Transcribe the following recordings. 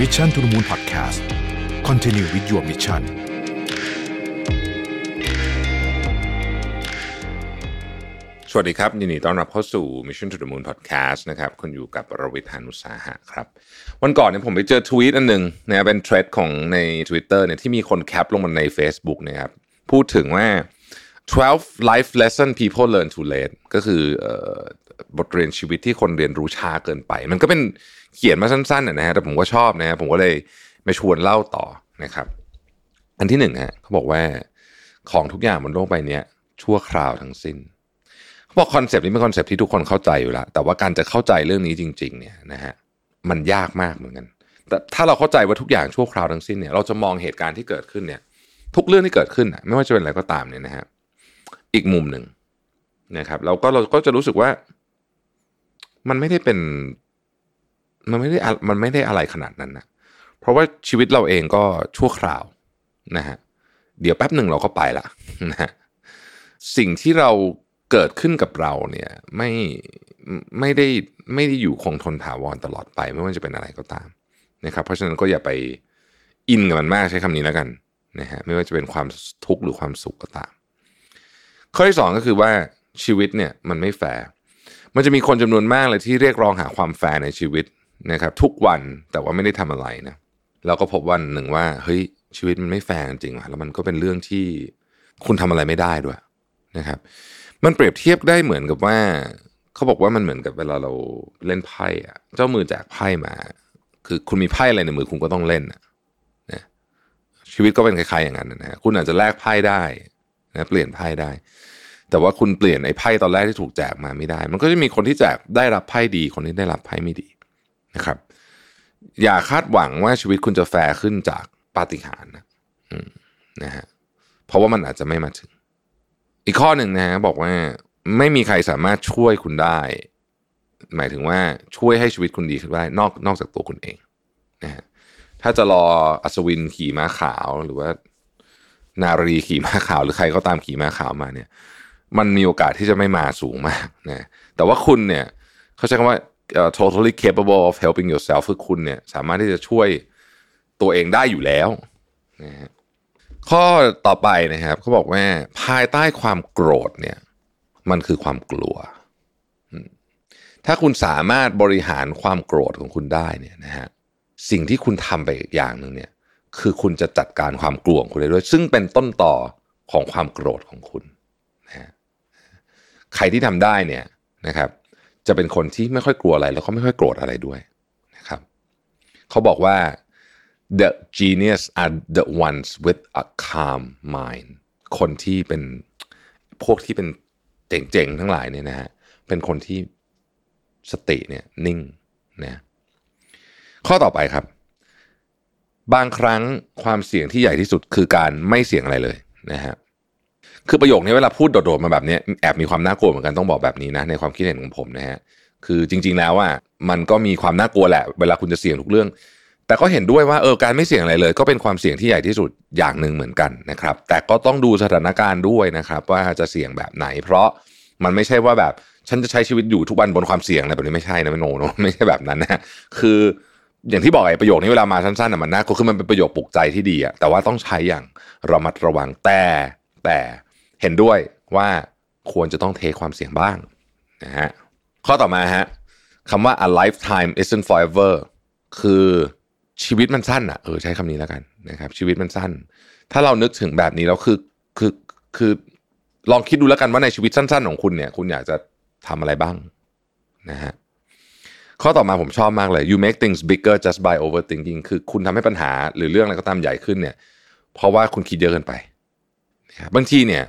Mission to the Moon Podcast Continue with your mission สวัสดีครับยินดีต้อนรับเข้าสู่ Mission to the Moon Podcast นะครับคุณอยู่กับรวิทานุสาหะครับ วันก่อนเนี่ยผมไปเจอทวีตอันหนึ่งนะเป็นเทรดของใน Twitter เนี่ยที่มีคนแคปลงมาใน Facebook นะครับพูดถึงว่า 12 life lesson people learn too late ก็คือออบทเรียนชีวิตที่คนเรียนรู้ช้าเกินไป มันก็เป็น เขียนมาสั้นๆนะฮะแต่ผมก็ชอบนะฮะผมก็เลยมาชวนเล่าต่อนะครับ อันที่หนึ่งฮะเขาบอกว่าของทุกอย่างบนโลกใบนี้ชั่วคราวทั้งสิ้นเขาบอก concept นี้เป็น concept ที่ทุกคนเข้าใจอยู่แล้วแต่ว่าการจะเข้าใจเรื่องนี้จริง ๆ เนี่ยนะฮะมันยากมากเหมือนกัน แต่ถ้าเราเข้าใจว่าทุกอย่างชั่วคราวทั้งสิ้นเนี่ยเราจะมองเหตุการณ์ที่เกิดขึ้นเนี่ย ทุกเรื่องที่เกิดขึ้นน่ะไม่ว่าจะเป็นอะไรก็ตามเนี่ยนะฮะอีกมุมหนึ่งนะครับ เราก็เราก็จะรู้สึกว่า มันไม่ได้เป็น มันไม่ได้มันไม่ได้อะไรขนาดนั้นนะเพราะว่าชีวิตเราเองก็ชั่วคราวนะฮะเดี๋ยวแป๊บหนึ่งเราก็ไปละนะฮะสิ่งที่เราเกิดขึ้นกับเราเนี่ยไม่ไม่ได้ไม่ได้อยู่คงทนถาวรตลอดไปไม่ว่าจะเป็นอะไรก็ตามนะครับเพราะฉะนั้นก็อย่าไปอินกับมันมากใช้คำนี้แล้วกันนะฮะไม่ว่าจะเป็นความทุกข์หรือความสุขก็ตาม ข้อที่สองก็คือว่าชีวิตเนี่ยมันไม่แฟร์มันจะมีคนจำนวนมากเลยที่เรียกร้องหาความแฟร์ในชีวิต นะครับทุกวันแต่ว่าไม่ได้ทำอะไรนะเราก็พบวันหนึ่งว่าเฮ้ยชีวิตมันไม่แฟร์จริงว่ะแล้วมันก็เป็นเรื่องที่คุณทำอะไรไม่ได้ด้วยนะครับ มันเปรียบเทียบได้เหมือนกับว่า เขาบอกว่ามันเหมือนกับเวลาเราเล่นไพ่อะเจ้ามือแจกไพ่มา คือคุณมีไพ่อะไรในมือคุณก็ต้องเล่นนะชีวิตก็เป็นคล้ายๆอย่างนั้นนะฮะคุณอาจจะแลกไพ่ได้นะเปลี่ยนไพ่ได้ แต่ว่าคุณเปลี่ยนไอ้ไพ่ตอนแรกที่ถูกแจกมาไม่ได้ มันก็จะมีคนที่แจกได้รับไพ่ดี คนที่ได้รับไพ่ไม่ดี นะครับ อย่าคาดหวังว่าชีวิตคุณจะแฟร์ขึ้นจากปาฏิหาริย์นะนะฮะเพราะว่ามันอาจจะไม่มาถึง อีกข้อหนึ่งนะฮะบอกว่าไม่มีใครสามารถช่วยคุณได้ หมายถึงว่าช่วยให้ชีวิตคุณดีขึ้นได้นอกนอกจากตัวคุณเองนะฮะถ้าจะรออัศวินขี่ม้าขาวหรือว่า นารีขี่ม้าขาว หรือใครก็ตามขี่ม้าขาวมาเนี่ย มันมีโอกาสที่จะไม่มาสูงมากนะแต่ว่าคุณเนี่ย เขาใช้คำว่า totally capable of helping yourself คือคุณเนี่ยสามารถที่จะช่วยตัวเองได้อยู่แล้วนะฮะข้อต่อไปนะครับเขาบอกว่า ภายใต้ความโกรธเนี่ย มันคือความกลัว ถ้าคุณสามารถบริหารความโกรธของคุณได้เนี่ยนะฮะสิ่งที่คุณทำไปอีกอย่างหนึ่งเนี่ย คือคุณจะจัดการความกลัวของคุณได้ด้วย ซึ่งเป็นต้นต่อของความโกรธของคุณนะฮะใครที่ทำได้เนี่ยนะครับ จะเป็นคนที่ไม่ค่อยกลัวอะไร แล้วก็ไม่ค่อยโกรธอะไรด้วยนะครับเขาบอกว่า the genius are the ones with a calm mind คนที่เป็นพวกที่เป็นเจ๋งๆทั้งหลายเนี่ยนะฮะเป็นคนที่สติเนี่ยนิ่งนะข้อต่อไปครับ บางครั้งความเสี่ยงที่ใหญ่ที่สุดคือการไม่เสี่ยงอะไรเลยนะฮะ คือประโยคนี้เวลาพูดโดดๆมาแบบนี้แอบมีความน่ากลัวเหมือนกันต้องบอกแบบนี้นะ ในความคิดเห็นของผมนะฮะคือจริง ๆ แล้วว่ามันก็มีความน่ากลัวแหละ เวลาคุณจะเสี่ยงทุกเรื่อง แต่ก็เห็นด้วยว่าเออการไม่เสี่ยงอะไรเลย ก็เป็นความเสี่ยงที่ใหญ่ที่สุดอย่างหนึ่งเหมือนกันนะครับ แต่ก็ต้องดูสถานการณ์ด้วยนะครับ ว่าจะเสี่ยงแบบไหน เพราะมันไม่ใช่ว่าแบบฉันจะใช้ชีวิตอยู่ทุกวันบนความเสี่ยงอะไรแบบนี้ไม่ใช่นะไม่โนโนไม่ใช่แบบนั้นนะคืออย่างที่บอกไอ้ประโยคนี้เวลามาสั้นๆน่ะมันน่ากลัวคือมันเป็นประโยคปลุกใจที่ดีอะแต่ว่าต้องใช้อย่างระมัดระวังแต่แต่ เห็นด้วยว่าควรจะต้องเทความเสี่ยงบ้างนะฮะข้อต่อมาฮะคำว่า a lifetime isn't forever คือชีวิตมันสั้นอะเออใช้คำนี้แล้วกันนะครับ ชีวิตมันสั้น ถ้าเรานึกถึงแบบนี้แล้วคือคือคือลองคิดดูแล้วกันว่าในชีวิตสั้น ๆ ของคุณเนี่ย คุณอยากจะทำอะไรบ้างนะฮะข้อต่อมาผมชอบมากเลย you make things bigger just by overthinking คือคุณทำให้ปัญหาหรือเรื่องอะไรก็ตามใหญ่ขึ้นเนี่ย เพราะว่าคุณคิดเยอะเกินไปนะครับบางทีเนี่ย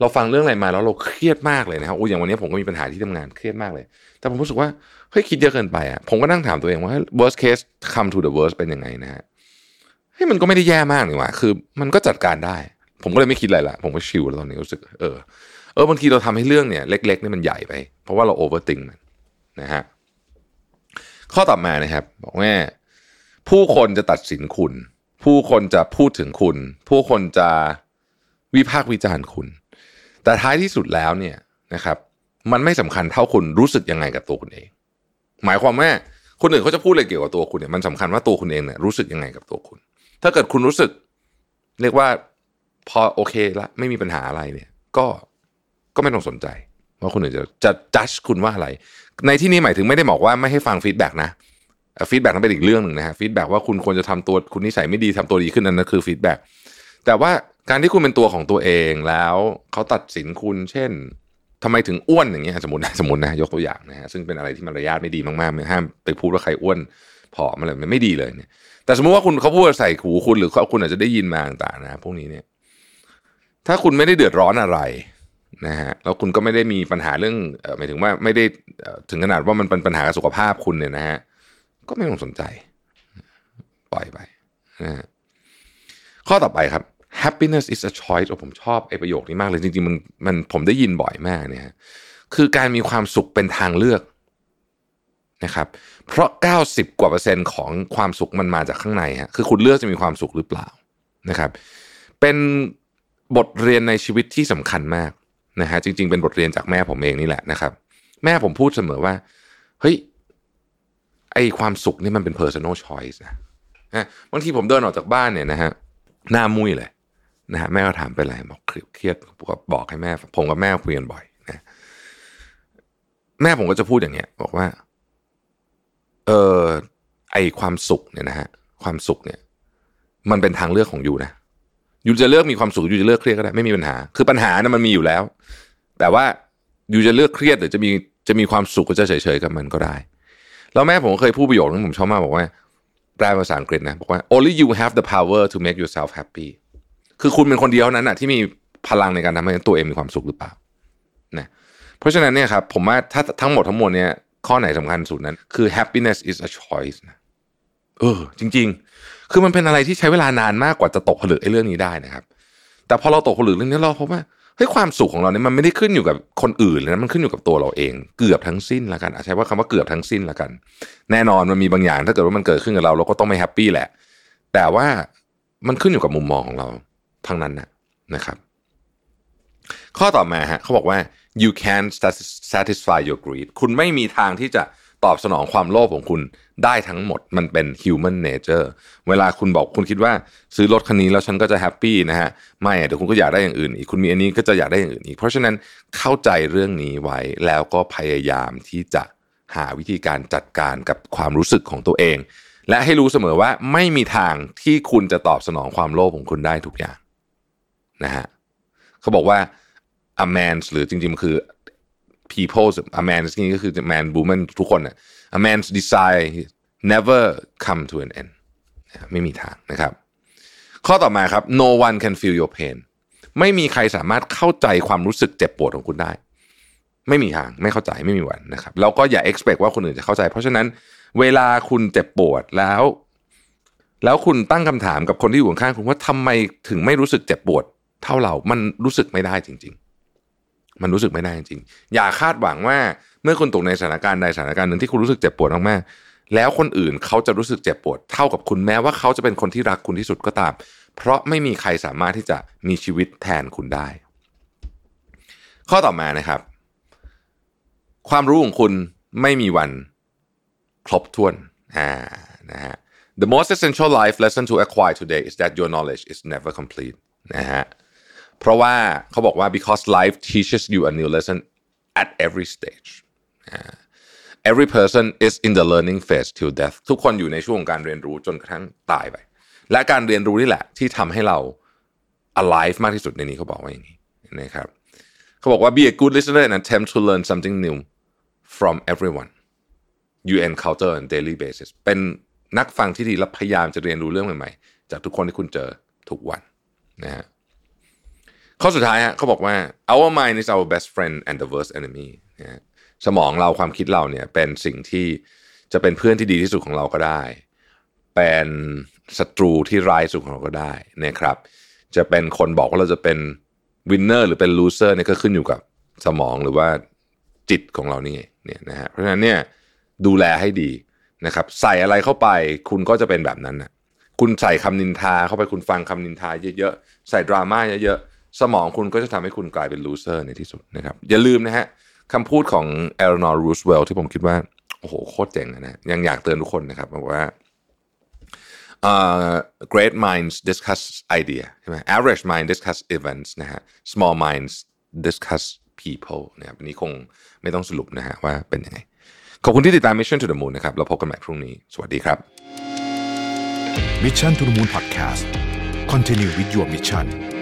เราฟังเรื่องอะไรมาแล้วเราเครียดมากเลยนะครับโอ้อย่างวันนี้ผมก็มีปัญหาที่ทำงานเครียดมากเลย แต่ผมรู้สึกว่าเฮ้ยคิดเยอะเกินไปอะผมก็นั่งถามตัวเองว่า worst case come to the worst เป็นยังไงนะฮะเฮ้ยมันก็ไม่ได้แย่มากนี่หว่าคือ มันก็จัดการได้ ผมก็เลยไม่คิดอะไรละผมก็ชิลแล้วตอนนี้รู้สึกเออเออบางทีเราทำให้เรื่องเนี่ยเล็กๆนี่มันใหญ่ไป เพราะว่าเรา overthink มันนะฮะข้อต่อมานะครับ บอกว่าผู้คนจะตัดสินคุณ ผู้คนจะพูดถึงคุณ ผู้คนจะวิพากษ์วิจารณ์คุณ แต่ท้ายที่สุดแล้วเนี่ยนะครับมันไม่สำคัญเท่าคุณรู้สึกยังไงกับตัวคุณเอง หมายความว่าคนอื่นเขาจะพูดอะไรเกี่ยวกับตัวคุณเนี่ยมันสำคัญว่าตัวคุณเองเนี่ยรู้สึกยังไงกับตัวคุณ ถ้าเกิดคุณรู้สึก เรียกว่าพอโอเคละไม่มีปัญหาอะไรเนี่ย ก็ก็ไม่ต้องสนใจว่าคนอื่นจะจะจัดคุณว่าอะไร ในที่นี้หมายถึงไม่ได้บอกว่าไม่ให้ฟังฟีดแบ็กนะfeedback นั้นเป็นอีกเรื่องหนึ่งนะฮะ feedback ว่าคุณควรจะทำตัวคุณนิสัยไม่ดีทำตัวดีขึ้นนั่นนะคือ feedback แต่ว่า การที่คุณเป็นตัวของตัวเองแล้วเขาตัดสินคุณ เช่นทำไมถึงอ้วนอย่างเงี้ยสมมตินะสมมตินะยกตัวอย่างนะฮะซึ่งเป็นอะไรที่มารยาทไม่ดีมากๆห้ามไปพูดว่าใครอ้วนผอมอะไรมันไม่ดีเลยเนี่ย แต่สมมุติว่าคุณเขาพูดใส่หูคุณหรือคุณอาจจะได้ยินมาต่างๆนะพวกนี้เนี่ย ถ้าคุณไม่ได้เดือดร้อนอะไรนะฮะแล้วคุณก็ไม่ได้มีปัญหาเรื่องหมายถึงว่าไม่ได้ถึงขนาดว่ามันเป็นปัญหาสุขภาพคุณเนี่ยนะฮะก็ไม่ต้องสนใจ ปล่อยไปนะฮะข้อต่อไปครับ happiness is a choice ผมชอบไอ้ประโยคนี้มากเลยจริงๆมันมันผมได้ยินบ่อยมากเนี่ยคือการมีความสุขเป็นทางเลือกนะครับ เพราะ 90 กว่าเปอร์เซ็นต์ของความสุขมันมาจากข้างในฮะคือคุณเลือกจะมีความสุขหรือเปล่านะครับ เป็นบทเรียนในชีวิตที่สำคัญมากนะฮะจริง ๆ เป็นบทเรียนจากแม่ผมเองนี่แหละนะครับ แม่ผมพูดเสมอว่าเฮ้ยไอความสุขนี่มันเป็น personal choice นะนะบางทีผมเดินออกจากบ้านเนี่ยนะฮะหน้ามุ้ยเลย นะฮะแม่ก็ถามเป็นไรบอกเครียดบอกให้แม่ ผมกับแม่คุยกันบ่อยนะแม่ผมก็จะพูดอย่างเงี้ย บอกว่า เออไอความสุขเนี่ยนะฮะความสุขเนี่ย มันเป็นทางเลือกของยูนะยูจะเลือกมีความสุขยูจะเลือกเครียดก็ได้ไม่มีปัญหา คือปัญหานะมันมีอยู่แล้ว แต่ว่ายูจะเลือกเครียดหรือจะมีจะมีความสุขก็จะเฉยๆกับมันก็ได้ แล้วแม่ผมเคยพูดประโยคนึงผมชอบมากบอกว่าแปลภาษาอังกฤษนะบอกว่า only you have the power to make yourself happy คือคุณเป็นคนเดียวนั้นนะที่มีพลังในการทำให้ตัวเองมีความสุขหรือเปล่านะเพราะฉะนั้นเนี่ยครับผมว่าถ้าทั้งหมดทั้งมวลเนี่ยข้อไหนสำคัญสุดนั้น คือ happiness is a choice นะเออ จริง ๆ คือมันเป็นอะไรที่ใช้เวลานานมากกว่าจะตกผลึกไอ้เรื่องนี้ได้นะครับ แต่พอเราตกผลึกเรื่องนี้เราพบว่าเฮ้ยความสุขของเราเนี่ยมันไม่ได้ขึ้นอยู่กับคนอื่นเลยนะมันขึ้นอยู่กับตัวเราเอง เกือบทั้งสิ้นละกันใช้ว่าคำว่าเกือบทั้งสิ้นละกัน แน่นอนมันมีบางอย่างถ้าเกิดว่ามันเกิดขึ้นกับเราเราก็ต้องไม่ happy แหละ แต่ว่ามันขึ้นอยู่กับมุมมองของเรา ทั้งนั้นนะนะครับข้อต่อมาฮะเขาบอกว่า you can satisfy your greed คุณไม่มีทางที่จะตอบสนองความโลภของคุณได้ทั้งหมดมันเป็น human nature เวลาคุณบอกคุณคิดว่าซื้อรถคันนี้แล้วฉันก็จะ happy นะฮะ ไม่เดี๋ยวคุณก็อยากได้อย่างอื่นอีกคุณมีอันนี้ก็จะอยากได้อย่างอื่นอีก เพราะฉะนั้นเข้าใจเรื่องนี้ไว้แล้วก็พยายามที่จะหาวิธีการจัดการกับความรู้สึกของตัวเอง และให้รู้เสมอว่าไม่มีทางที่คุณจะตอบสนองความโลภของคุณได้ทุกอย่าง นะฮะเขาบอกว่า a man หรือจริงๆมันคือ people a man นี่ก็คือ man woman ทุกคนนะ a man's desire never come to an end ไม่มีทางนะครับ ข้อต่อมาครับ no one can feel your pain ไม่มีใครสามารถเข้าใจความรู้สึกเจ็บปวดของคุณได้ ไม่มีทางไม่เข้าใจไม่มีวันนะครับแล้วก็อย่า expect ว่าคนอื่นจะเข้าใจ เพราะฉะนั้นเวลาคุณเจ็บปวดแล้ว แล้วคุณตั้งคำถามกับคนที่อยู่ข้างคุณว่าทำไมถึงไม่รู้สึกเจ็บปวด เท่าเรา มันรู้สึกไม่ได้จริง ๆ มันรู้สึกไม่ได้จริงๆอย่าคาดหวังว่าเมื่อคุณตกในสถานการณ์ใดสถานการณ์หนึ่งที่คุณรู้สึกเจ็บปวดมากๆแล้วคนอื่นเขาจะรู้สึกเจ็บปวดเท่ากับคุณแม้ว่าเขาจะเป็นคนที่รักคุณที่สุดก็ตาม เพราะไม่มีใครสามารถที่จะมีชีวิตแทนคุณได้ ข้อต่อมานะครับ ความรู้ของคุณไม่มีวันครบถ้วนอ่านะฮะ The most essential life lesson to acquire today is that your knowledge is never complete นะฮะ เพราะว่าเขาบอกว่า because life teaches you a new lesson at every stage every person is in the learning phase till death ทุกคนอยู่ในช่วงการเรียนรู้จนกระทั่งตายไป และการเรียนรู้นี่แหละที่ทำให้เรา alive มากที่สุดในนี้เขาบอกว่าอย่างนี้นะครับเขาบอกว่า be a good listener and attempt to learn something new from everyone you encounter on daily basis เป็นนักฟังที่ดีและพยายามจะเรียนรู้เรื่องใหม่ๆ จากทุกคนที่คุณเจอทุกวันนะฮะ ข้อสุดท้ายฮะเขาบอกว่า our mind is our best friend and the worst enemy นะสมองเราความคิดเราเนี่ยเป็นสิ่งที่จะเป็นเพื่อนที่ดีที่สุดของเราก็ได้ เป็นศัตรูที่ร้ายสุดของเราก็ได้นะครับ จะเป็นคนบอกว่าเราจะเป็น winner หรือเป็น loser เนี่ยก็ขึ้นอยู่กับสมองหรือว่าจิตของเรานี่เนี่ยนะฮะเพราะฉะนั้นเนี่ยดูแลให้ดีนะครับ ใส่อะไรเข้าไปคุณก็จะเป็นแบบนั้นนะคุณใส่คำนินทาเข้าไปคุณฟังคำนินทาเยอะๆ ใส่ดราม่าเยอะๆ สมองคุณก็จะทำให้คุณกลายเป็น loser ในที่สุดนะครับ อย่าลืมนะฮะคำพูดของเอเลนอร์รูสเวลต์ที่ผมคิดว่า โอ้โห โคตรเจ๋งอะนะยังอยากเตือนทุกคนนะครับบอกว่า uh, great minds discuss idea ใช่ไหม average mind discuss events นะฮะ small minds discuss people นะครับอันนี้คงไม่ต้องสรุปนะฮะว่าเป็นยังไง ขอบคุณที่ติดตาม Mission to the Moon นะครับเราพบกันใหม่พรุ่งนี้ สวัสดีครับ Mission to the Moon Podcast Continue with your mission